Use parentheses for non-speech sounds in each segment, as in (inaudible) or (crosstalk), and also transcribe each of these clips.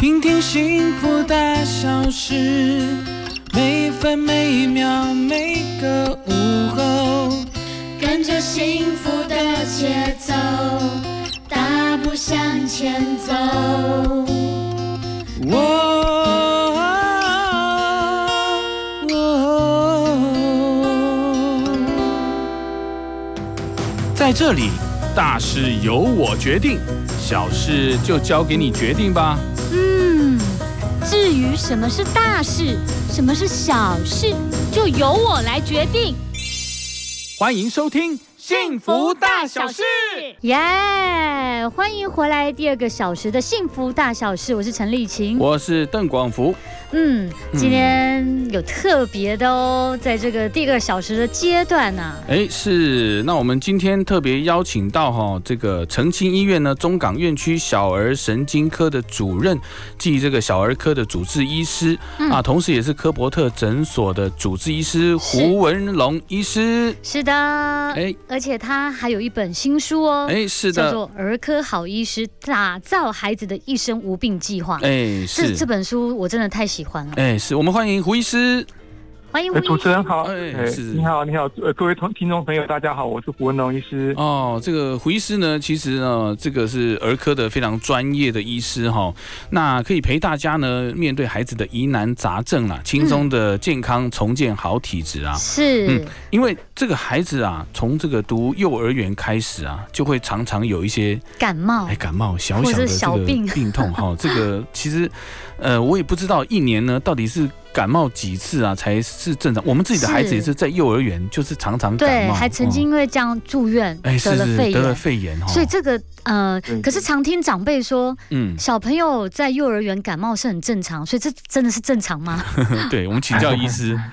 听听幸福大小事，每分每秒每个午后，跟着幸福的节奏，大步向前走。在这里，大事由我决定，小事就交给你决定吧。于什么是大事，什么是小事，就由我来决定。欢迎收听《幸福大小事》。耶！欢迎回来第二个小时的幸福大小事，我是陈丽琴，我是邓广福。嗯，今天有特别的哦，在这个第二个小时的阶段呢。哎，是，那我们今天特别邀请到哈这个澄清医院呢中港院区小儿神经科的主任即这个小儿科的主治医师啊，同时也是科伯特诊所的主治医师胡文龙医师。是的，哎，而且他还有一本新书哦，哎，是的，叫做《儿科好医师打造孩子的一生无病计划》。哎，是这本书我真的太喜。欢了，哎，是我们欢迎胡医师。欢迎主持人好，哎，你好，你好，呃，各位同听众朋友，大家好，我是胡文龙医师。哦，这个胡医师呢，其实呢，这个是儿科的非常专业的医师哈，那可以陪大家呢面对孩子的疑难杂症啦，轻松的健康重建好体质啊。是，嗯，因为这个孩子啊，从这个读幼儿园开始啊，就会常常有一些感冒，哎，感冒小小的这个病痛哈，这个其实，呃，我也不知道一年呢到底是。感冒几次啊才是正常？我们自己的孩子也是在幼儿园，就是常常感冒，还曾经因为这样住院，得了肺炎，得了肺炎。所以这个呃，可是常听长辈说，嗯，小朋友在幼儿园感冒是很正常，所以这真的是正常吗？(laughs) 对，我们请教医师。(laughs)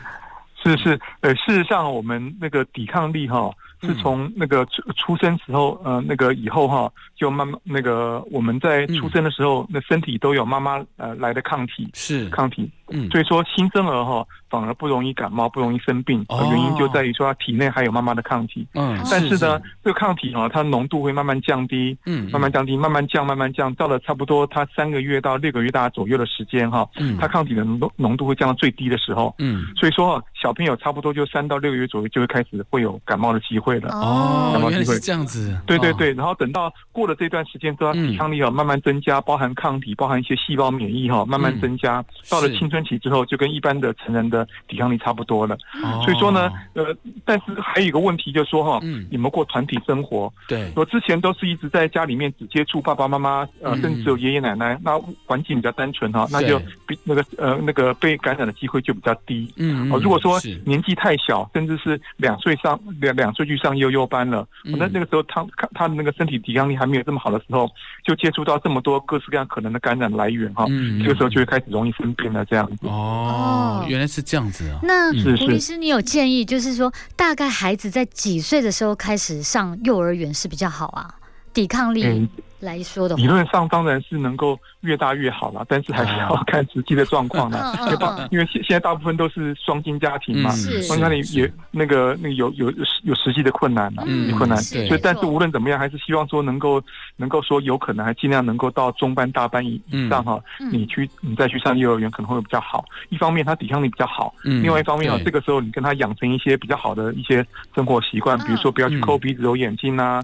是是，呃，事实上我们那个抵抗力哈，是从那个出出生时候，呃，那个以后哈。就慢慢那个我们在出生的时候，那身体都有妈妈呃来的抗体，是。抗体，嗯，所以说新生儿哈反而不容易感冒，不容易生病，原因就在于说他体内还有妈妈的抗体，嗯，但是呢，这个抗体啊它浓度会慢慢降低，嗯，慢慢降低，慢慢降，慢慢降，到了差不多它三个月到六个月大左右的时间哈，嗯，它抗体的浓度浓度会降到最低的时候，嗯，所以说小朋友差不多就三到六个月左右就会开始会有感冒的机会了，哦，感冒机会。这样子，对对对，然后等到过。了这段时间之后，抵抗力啊慢慢增加，包含抗体，包含一些细胞免疫哈慢慢增加。到了青春期之后，就跟一般的成人的抵抗力差不多了。所以说呢，呃，但是还有一个问题，就是说哈，你们过团体生活，对，我之前都是一直在家里面只接触爸爸妈妈，呃，甚至有爷爷奶奶，那环境比较单纯哈，那就比那个呃那个被感染的机会就比较低。嗯，哦，如果说年纪太小，甚至是两岁上两两岁去上幼幼班了，那那个时候他他的那个身体抵抗力还没。有这么好的时候，就接触到这么多各式各样可能的感染来源哈，这个时候就会开始容易生病了这样子。哦，原来是这样子啊。那胡律师，你有建议，就是说大概孩子在几岁的时候开始上幼儿园是比较好啊？抵抗力来说的，理论上当然是能够。越大越好了，但是还是要看实际的状况呢。因为因为现现在大部分都是双薪家庭嘛，双薪家庭也那个那个有有有实际的困难了，困难。所以，但是无论怎么样，还是希望说能够能够说有可能还尽量能够到中班大班以以上哈。你去你再去上幼儿园可能会比较好。一方面他抵抗力比较好，另外一方面啊，这个时候你跟他养成一些比较好的一些生活习惯，比如说不要去抠鼻子、揉眼睛啊，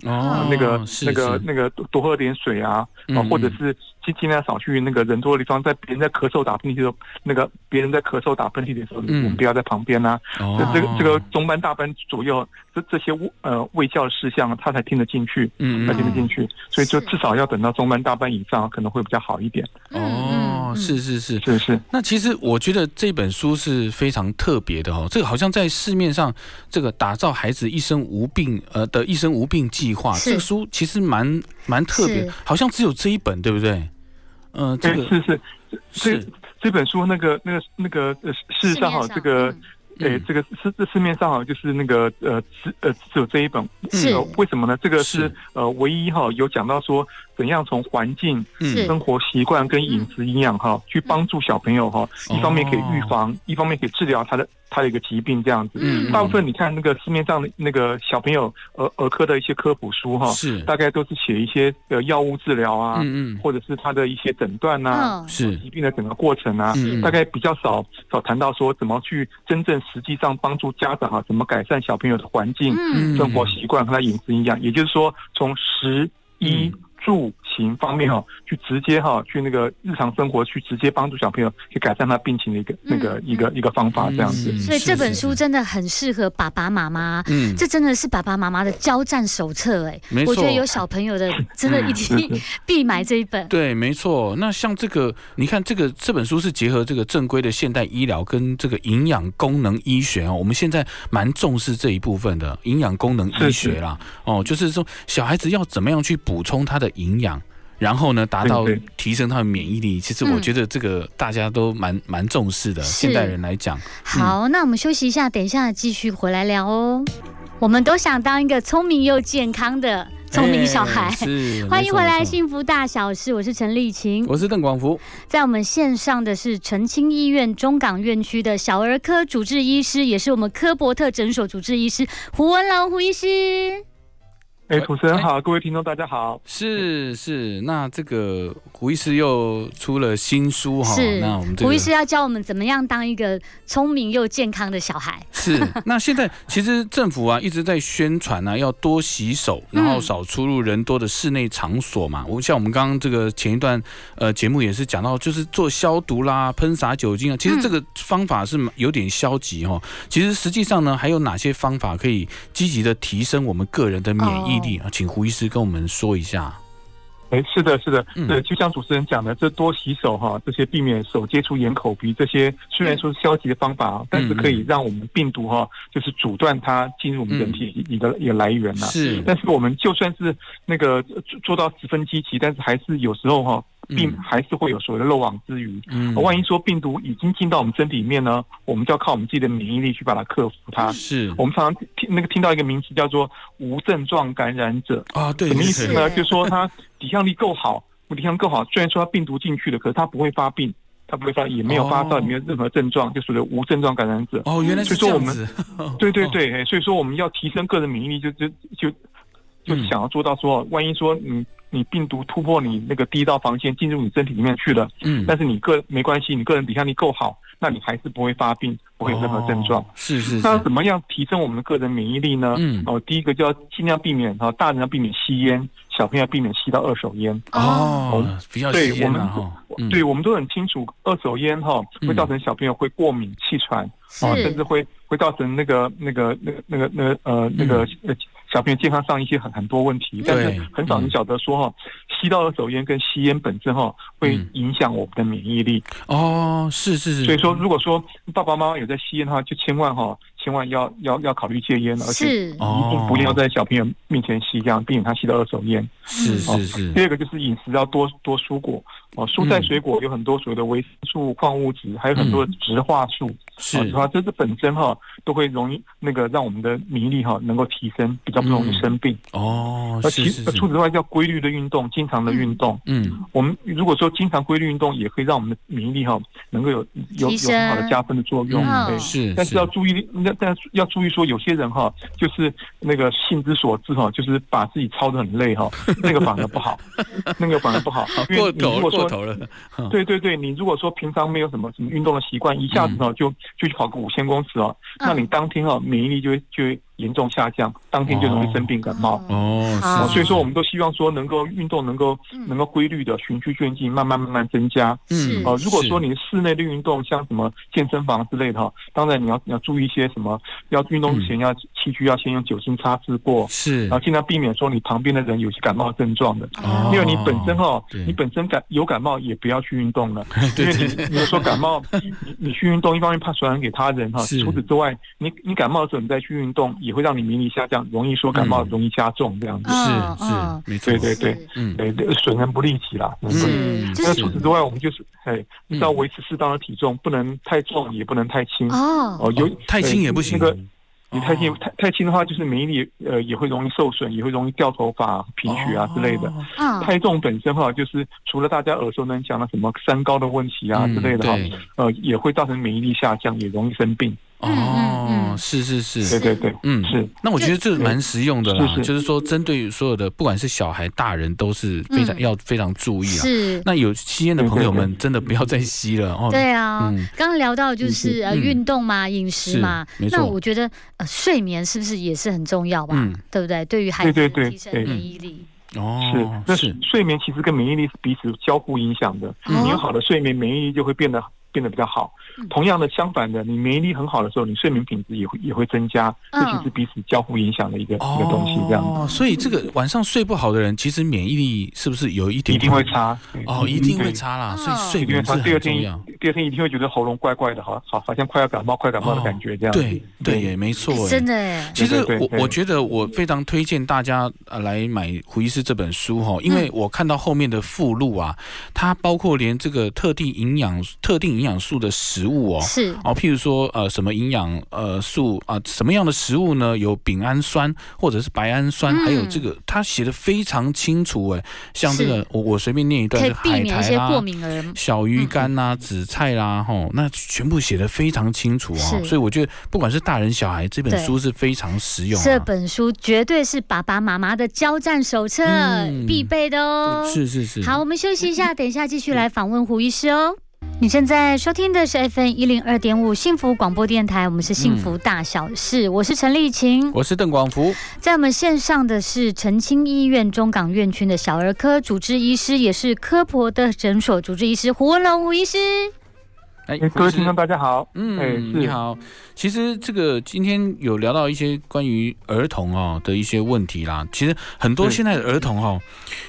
那个那个那个多喝点水啊，啊，或者是尽尽量少。去那个人多的地方，在别人在咳嗽打喷嚏的时候，那个别人在咳嗽打喷嚏的时候，我们不要在旁边呐。这这个这个中班大班左右，这这些呃卫教的事项，他才听得进去，嗯，才听得进去。所以就至少要等到中班大班以上，可能会比较好一点。哦，是是是。是是。那其实我觉得这本书是非常特别的哦。这个好像在市面上，这个打造孩子一生无病呃的一生无病计划，这个书其实蛮蛮特别，好像只有这一本，对不对？嗯，这个是是是。这本书那个那个那个呃，事实上哈，这个对，这个市这市面上哈，就是那个呃只呃只有这一本，是为什么呢？这个是。呃唯一哈有讲到说怎样从环境、生活习惯跟饮食营养哈，去帮助小朋友哈，一方面可以预防，一方面可以治疗他的。他的一个疾病这样子，嗯，大部分你看那个市面上的那个小朋友儿儿科的一些科普书哈，是。大概都是写一些呃药物治疗啊，嗯嗯，或者是他的一些诊断呐，是。疾病的整个过程啊，大概比较少少谈到说怎么去真正实际上帮助家长啊，怎么改善小朋友的环境、生活习惯和他饮食营养，也就是说从食医住。行方面哈，去直接哈，去那个日常生活去直接帮助小朋友去改善他病情的一个那个一个一个方法这样子。所以这本书真的很适合爸爸妈妈，嗯，这真的是爸爸妈妈的交战手册哎。没错，我觉得有小朋友的真的一定 (laughs) 必买这一本。对，没错。那像这个，你看这个这本书是结合这个正规的现代医疗跟这个营养功能医学哦。我们现在蛮重视这一部分的营养功能医学啦。哦，就是说小孩子要怎么样去补充他的营养。然后呢，达到提升他的免疫力。其实我觉得这个大家都蛮蛮重视的。现代人来讲，好，那我们休息一下，等一下继续回来聊哦。我们都想当一个聪明又健康的聪明小孩。(laughs) 欢迎回来，幸福大小事，我是陈丽琴，我是邓广福。在我们线上的是澄清医院中港院区的小儿科主治医师，也是我们科伯特诊所主治医师胡文龙胡医师。哎，主持人好，各位听众大家好。是是，那这个胡医师又出了新书哈。是，那我们胡医师要教我们怎么样当一个聪明又健康的小孩。是，(laughs) 那现在其实政府啊一直在宣传啊，要多洗手，然后少出入人多的室内场所嘛。我像我们刚刚这个前一段呃节目也是讲到，就是做消毒啦，喷洒酒精啊。其实这个方法是有点消极哈。其实实际上呢，还有哪些方法可以积极的提升我们个人的免疫？啊，请胡医师跟我们说一下。哎，是的，是的，对，就像主持人讲的，这多洗手哈，这些避免手接触眼、口、鼻，这些虽然说是消极的方法，但是可以让我们病毒哈，就是阻断它进入我们人体里的一个来源呐。是，但是我们就算是那个做做到十分积极，但是还是有时候哈。病还是会有所谓的漏网之鱼。嗯，万一说病毒已经进到我们身体里面呢，我们就要靠我们自己的免疫力去把它克服它。是我们常常听那个听到一个名词叫做无症状感染者啊，对，什么意思呢？就是说他抵抗力够好，抵抗够好，虽然说他病毒进去了，可是他不会发病，他不会发，也没有发烧，也没有任何症状，就属于无症状感染者。哦，原来是这样子。(laughs) 对对 (laughs) 对，所以说我们要提升个人免疫力，就就就就想要做到说，万一说你。你病毒突破你那个第一道防线进入你身体里面去了，嗯，但是你个没关系，你个人抵抗力够好，那你还是不会发病，不会有任何症状。是是。那怎么样提升我们的个人免疫力呢？嗯，哦，第一个就要尽量避免哈，大人要避免吸烟，小朋友要避免吸到二手烟。哦，对，我们对，我们都很清楚，二手烟哈会造成小朋友会过敏、气喘，啊，甚至会会造成那个那个那个那个那个呃那个呃。小朋友健康上一些很很多问题，但是很少人晓得说哈，吸到二手烟跟吸烟本身哈会影响我们的免疫力。哦，是是是。所以说，如果说爸爸妈妈有在吸烟的话，就千万哈。千万要要要考虑戒烟，而且一定不要在小朋友面前吸，这样避免他吸到二手烟。是是是。第二个就是饮食要多多蔬果哦，蔬菜水果有很多所谓的维生素、矿物质，还有很多植化素。是啊，这是本身哈都会容易那个让我们的免疫力哈能够提升，比较不容易生病。哦，而其除此之外，要规律的运动，经常的运动。嗯，我们如果说经常规律运动，也可以让我们的免疫力哈能够有有有很好的加分的作用。对，是，但是要注意那。但要注意说，有些人哈，就是那个性之所至哈，就是把自己操得很累哈，那个反而不好，那个反而不好。因为你如果说，对对对，你如果说平常没有什么什么运动的习惯，一下子呢就就去跑个五千公尺哦，那你当天哦免疫力就会就会。严重下降，当天就容易生病感冒。哦，所以说我们都希望说能够运动，能够能够规律的循序渐进，慢慢慢慢增加。嗯，哦，如果说你室内的运动，像什么健身房之类的哈，当然你要你要注意一些什么，要运动之前要器具要先用酒精擦拭过，是，然后尽量避免说你旁边的人有些感冒症状的，因为你本身哈，你本身感有感冒也不要去运动了，(laughs) 因为你你说感冒，(laughs) 你你去运动，一方面怕传染给他人哈，除此之外，你你感冒的时候你再去运动。也会让你免疫力下降，容易说感冒，容易加重这样子。是是，没错，对对对，嗯，对，损人不利己啦。嗯，那除此之外，我们就是，哎，要维持适当的体重，不能太重，也不能太轻。哦。哦，有太轻也不行。那个你太轻太太轻的话，就是免疫力呃也会容易受损，也会容易掉头发、贫血啊之类的。太重本身哈，就是除了大家耳熟能详的什么三高的问题啊之类的哈，呃也会造成免疫力下降，也容易生病。哦，是是是，对对对，嗯是。那我觉得这蛮实用的啦，就是说针对所有的，不管是小孩、大人，都是非常要非常注意啊。是。那有吸烟的朋友们，真的不要再吸了哦。对啊，刚刚聊到就是呃运动嘛，饮食嘛，那我觉得呃睡眠是不是也是很重要吧？对不对？对于孩子提升免疫力。哦，是。那是睡眠其实跟免疫力是彼此交互影响的。你有好的睡眠，免疫力就会变得。变得比较好。同样的，相反的，你免疫力很好的时候，你睡眠品质也会也会增加。这其实彼此交互影响的一个一个东西，这样。哦所以，这个晚上睡不好的人，其实免疫力是不是有一点一定会差？哦，一定会差啦。所以睡眠是第二天。第二天一定会觉得喉咙怪怪的，好好好像快要感冒、快感冒的感觉这样。对对，也没错。真的。其实我我觉得我非常推荐大家呃来买胡医师这本书哈，因为我看到后面的附录啊，它包括连这个特定营养、特定营养素的食。物哦，是哦，譬如说呃，什么营养呃素啊，什么样的食物呢？有丙氨酸或者是白氨酸，还有这个他写的非常清楚哎，像这个我我随便念一段，海苔啦、小鱼干呐、紫菜啦，吼，那全部写的非常清楚哦，所以我觉得不管是大人小孩，这本书是非常实用。这本书绝对是爸爸妈妈的交战手册，必备的哦。是是是。好，我们休息一下，(laughs) 等一下继续来访问胡医师哦。你现在收听的是 FM 一零二点五幸福广播电台，我们是幸福大小事，我是陈丽琴，我是邓广福，在我们线上的是澄清医院中港院区的小儿科主治医师，也是科博的诊所主治医师胡文龙胡医师。哎，各位听众大家好，嗯，你好。其实这个今天有聊到一些关于儿童哦的一些问题啦。其实很多现在的儿童哦，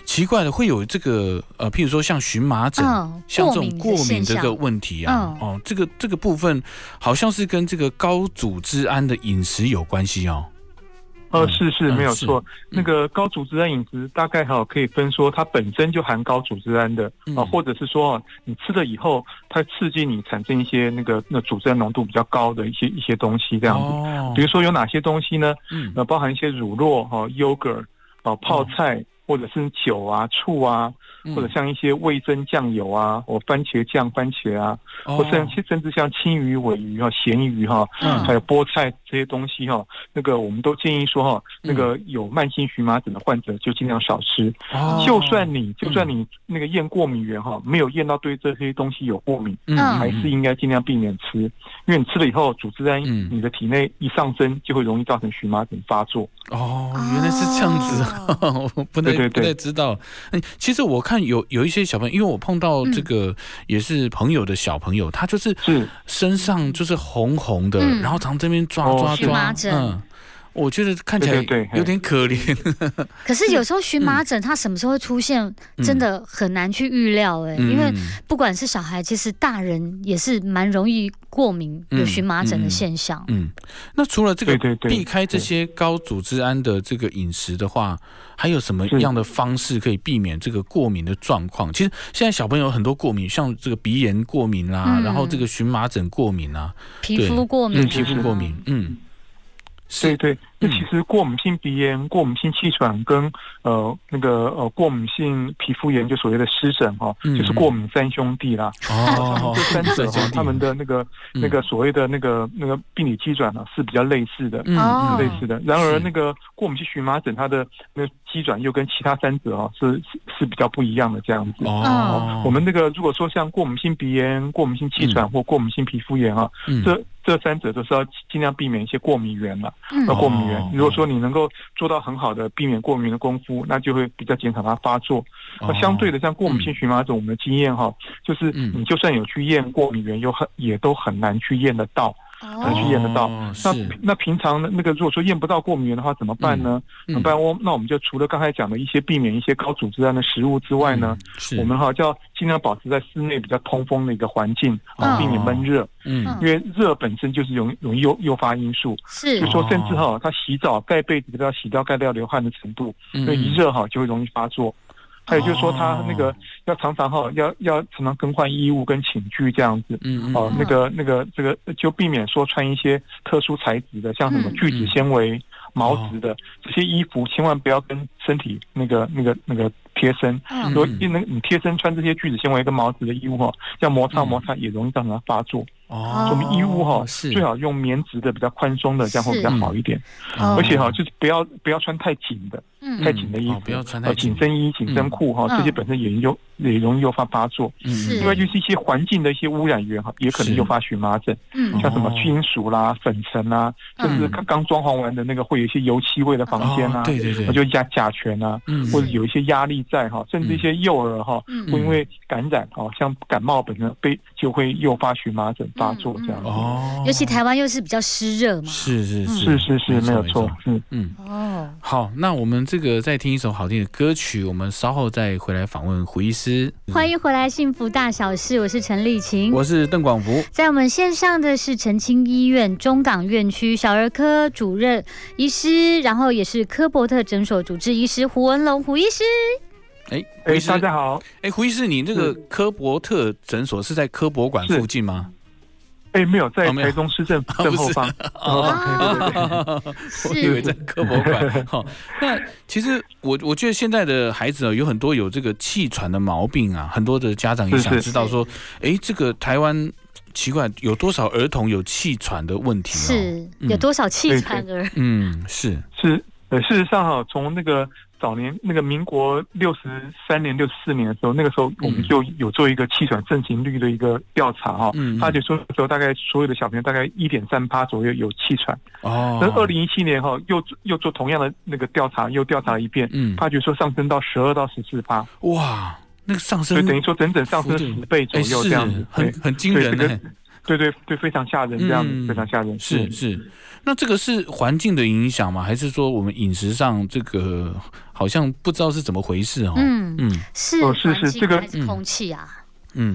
奇怪的会有这个呃，譬如说像荨麻疹，像这种过敏这个问题啊，哦，这个这个部分好像是跟这个高组织胺的饮食有关系哦。呃，是是没有错。那个高组织胺饮食大概哈可以分说，它本身就含高组织胺的啊，或者是说你吃了以后，它刺激你产生一些那个那组织胺浓度比较高的一些一些东西这样子。比如说有哪些东西呢？呃，包含一些乳酪哈，yogurt 啊，泡菜或者是酒啊，醋啊。或者像一些味增酱油啊，或番茄酱、番茄啊，或甚至甚至像青鱼、尾鱼哈、咸鱼哈，还有菠菜这些东西哈，那个我们都建议说哈，那个有慢性荨麻疹的患者就尽量少吃。就算你就算你那个验过敏源哈，没有验到对这些东西有过敏，你还是应该尽量避免吃，因为你吃了以后，组织胺你的体内一上升，就会容易造成荨麻疹发作。哦，原来是这样子，(laughs) 我不能不太知道。嗯，其实我看有有一些小朋友，因为我碰到这个也是朋友的小朋友，他就是身上就是红红的，然后常这边抓抓抓，嗯。我觉得看起来有点可怜，可是有时候荨麻疹它什么时候会出现，真的很难去预料哎，因为不管是小孩，其实大人也是蛮容易过敏有荨麻疹的现象。嗯，那除了这个避开这些高组织胺的这个饮食的话，还有什么样的方式可以避免这个过敏的状况？其实现在小朋友很多过敏，像这个鼻炎过敏啦，然后这个荨麻疹过敏啊，皮肤过敏，皮肤过敏，嗯。对对，那其实过敏性鼻炎、过敏性气喘跟呃那个呃过敏性皮肤炎，就所谓的湿疹哈，就是过敏三兄弟啦。哦，(laughs) 这三者哈，他们的那个那个所谓的那个那个病理机转呢是比较类似的，嗯，类似的。然而那个过敏性荨麻疹，它的那个机转又跟其他三者啊是是比较不一样的这样子。哦，我们那个如果说像过敏性鼻炎、过敏性气喘或过敏性皮肤炎啊，这这三者都是要尽量避免一些过敏源嘛。那过敏源，如果说你能够做到很好的避免过敏的功夫，那就会比较减少它发作。那相对的，像过敏性荨麻疹，我们的经验哈，就是你就算有去验过敏源，又很也都很难去验得到。能去验得到，那那平常那个如果说验不到过敏源的话怎么办呢？怎么办？我那我们就除了刚才讲的一些避免一些高组织胺的食物之外呢，我们哈就要尽量保持在室内比较通风的一个环境啊，避免闷热。嗯，因为热本身就是容容易诱诱发因素。是，就说甚至哈，他洗澡盖被子都要洗到盖掉流汗的程度，所以一热哈就会容易发作。还有就是说他那个要常常哈要要常常更换衣物跟寝具这样子，嗯哦那个那个这个就避免说穿一些特殊材质的，像什么聚酯纤维、毛质的这些衣服，千万不要跟身体那个那个那个贴身。如果一能你贴身穿这些聚酯纤维跟毛质的衣物哈，要摩擦摩擦也容易造成它发作。哦，我们衣物哈最好用棉质的，比较宽松的，这样会比较好一点。而且哈，就是不要不要穿太紧的，太紧的衣服，不要穿太紧。身衣、紧身裤哈，这些本身也诱也容易诱发发作。嗯，另外就是一些环境的一些污染源哈，也可能诱发荨麻疹。嗯，像什么金属啦、粉尘啊，甚至刚刚装潢完的那个会有一些油漆味的房间啊，对对对，就甲甲醛啊，或者有一些压力在哈，甚至一些幼儿哈，会因为感染哈，像感冒本身被就会诱发荨麻疹。发作这样哦，尤其台湾又是比较湿热嘛，是是是。是是没有错，嗯。嗯。哦，好，那我们这个再听一首好听的歌曲，我们稍后再回来访问胡医师。欢迎回来，幸福大小事，我是陈丽琴，我是邓广福，在我们线上的是澄清医院中港院区小儿科主任医师，然后也是科伯特诊所主治医师胡文龙胡医师。哎，哎，大家好，哎，胡医师，你这个科伯特诊所是在科博馆附近吗？哎，没有在台中市政 (laughs) 正后方。(laughs) 我以为在科博馆。(laughs) 好，那其实我我觉得现在的孩子啊，有很多有这个气喘的毛病啊，很多的家长也想知道说，哎，这个台湾奇怪有多少儿童有气喘的问题？是有多少气喘儿？嗯，是是。呃，事实上哈，从那个。早年那个民国六十三年、六十四年的时候，那个时候我们就有做一个气喘盛行率的一个调查哈，嗯发觉说时候大概所有的小朋友大概一点三趴左右有气喘。哦。那二零一七年哈又又做同样的那个调查，又调查了一遍，嗯，发觉说上升到十二到十四趴。哇，那个上升，等于说整整上升十倍左右这样子，很很惊人呢。对对对，非常吓人，这样子非常吓人。是是。那这个是环境的影响吗？还是说我们饮食上这个好像不知道是怎么回事哦？嗯嗯，是哦是是这个空气啊。嗯，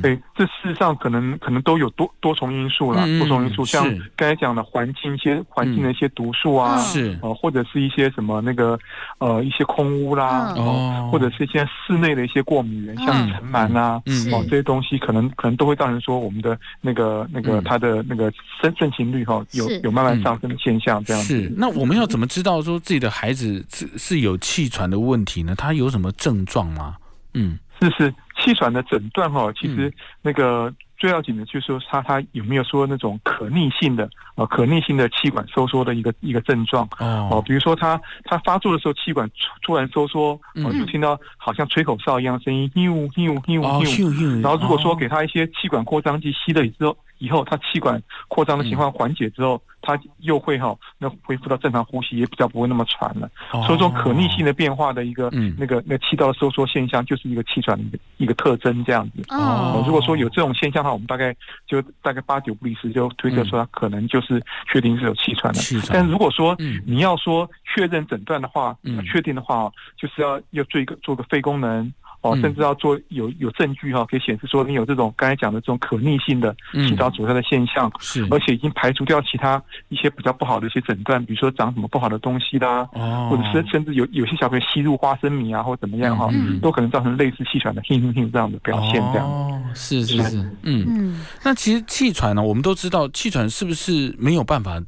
对，这事实上可能可能都有多多重因素啦，多重因素，像刚才讲的环境一些环境的一些毒素啊，是。呃，或者是一些什么那个呃一些空污啦，哦，或者是一些室内的一些过敏源，像尘螨啊，哦这些东西可能可能都会造成说我们的那个那个它的那个生盛行率哈有有慢慢上升的现象这样子。是，那我们要怎么知道说自己的孩子是是有气喘的问题呢？他有什么症状吗？嗯。是是，气喘的诊断哈，其实那个最要紧的就是说，他他有没有说那种可逆性的呃可逆性的气管收缩的一个一个症状。哦，比如说他他发作的时候气管突然收缩，哦就听到好像吹口哨一样声音，咻咻咻咻，然后如果说给他一些气管扩张剂吸了之后。以后他气管扩张的情况缓解之后，他又会哈那恢复到正常呼吸，也比较不会那么喘了。所以说可逆性的变化的一个那个那气道收缩现象，就是一个气喘的一个一个特征这样子。哦，如果说有这种现象的话，我们大概就大概八九不离十就推测说他可能就是确定是有气喘的。气喘。但如果说你要说确认诊断的话，确定的话，就是要要做一个做个肺功能。哦，甚至要做有有证据哈，可以显示说你有这种刚才讲的这种可逆性的气道阻塞的现象，是，而且已经排除掉其他一些比较不好的一些诊断，比如说长什么不好的东西啦，哦，或者是甚至有有些小朋友吸入花生米啊，或怎么样哈，嗯都可能造成类似气喘的哼哼哼这样的表现，这样。哦，是是是，嗯。嗯。那其实气喘呢，我们都知道气喘是不是没有办法，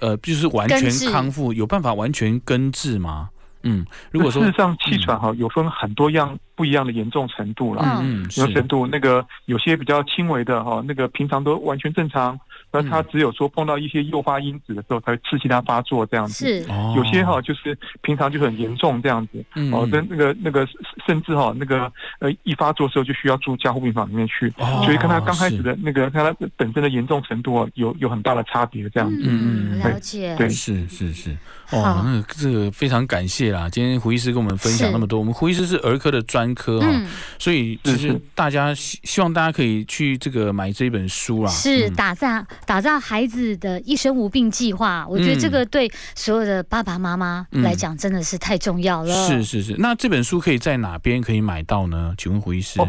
呃，就是完全康复，有办法完全根治吗？嗯，如果说事实上气喘哈有分很多样不一样的严重程度了，嗯，严重程度那个有些比较轻微的哈，那个平常都完全正常。那他只有说碰到一些诱发因子的时候，才会刺激他发作这样子。是，有些哈就是平常就很严重这样子。哦，跟那个那个甚至哈那个呃一发作的时候就需要住加护病房里面去。哦，所以跟他刚开始的那个他本身的严重程度啊有有很大的差别这样子。嗯嗯，了解。对，是是是。哦，那这个非常感谢啦！今天胡医师跟我们分享那么多。我们胡医师是儿科的专科哈，所以其实大家希希望大家可以去这个买这一本书啦。是打造打造孩子的一生无病计划，我觉得这个对所有的爸爸妈妈来讲真的是太重要了。是是是，那这本书可以在哪边可以买到呢？请问胡医师，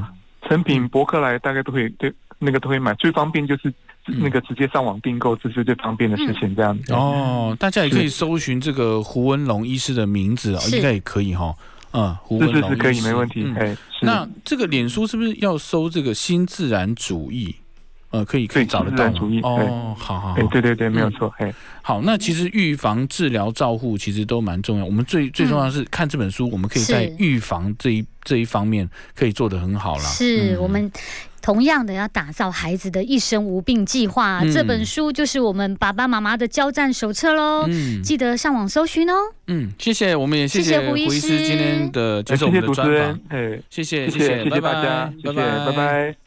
成品博客来大概都可以，对那个都可以买，最方便就是。那个直接上网订购，这是最方便的事情，这样子哦。大家也可以搜寻这个胡文龙医师的名字哦，应该也可以哈。嗯，胡文龙可以没问题。哎，那这个脸书是不是要收这个新自然主义？呃，可以可以找得到主义哦，好好，哎，对对对，没有错，哎，好，那其实预防、治疗、照护其实都蛮重要。我们最最重要是看这本书，我们可以在预防这一这一方面可以做得很好了。是我们同样的要打造孩子的一生无病计划，这本书就是我们爸爸妈妈的交战手册喽。嗯，记得上网搜寻哦。嗯，谢谢，我们也谢谢胡医师今天的接受我们的专访。哎，谢谢谢谢大家，谢谢，拜拜。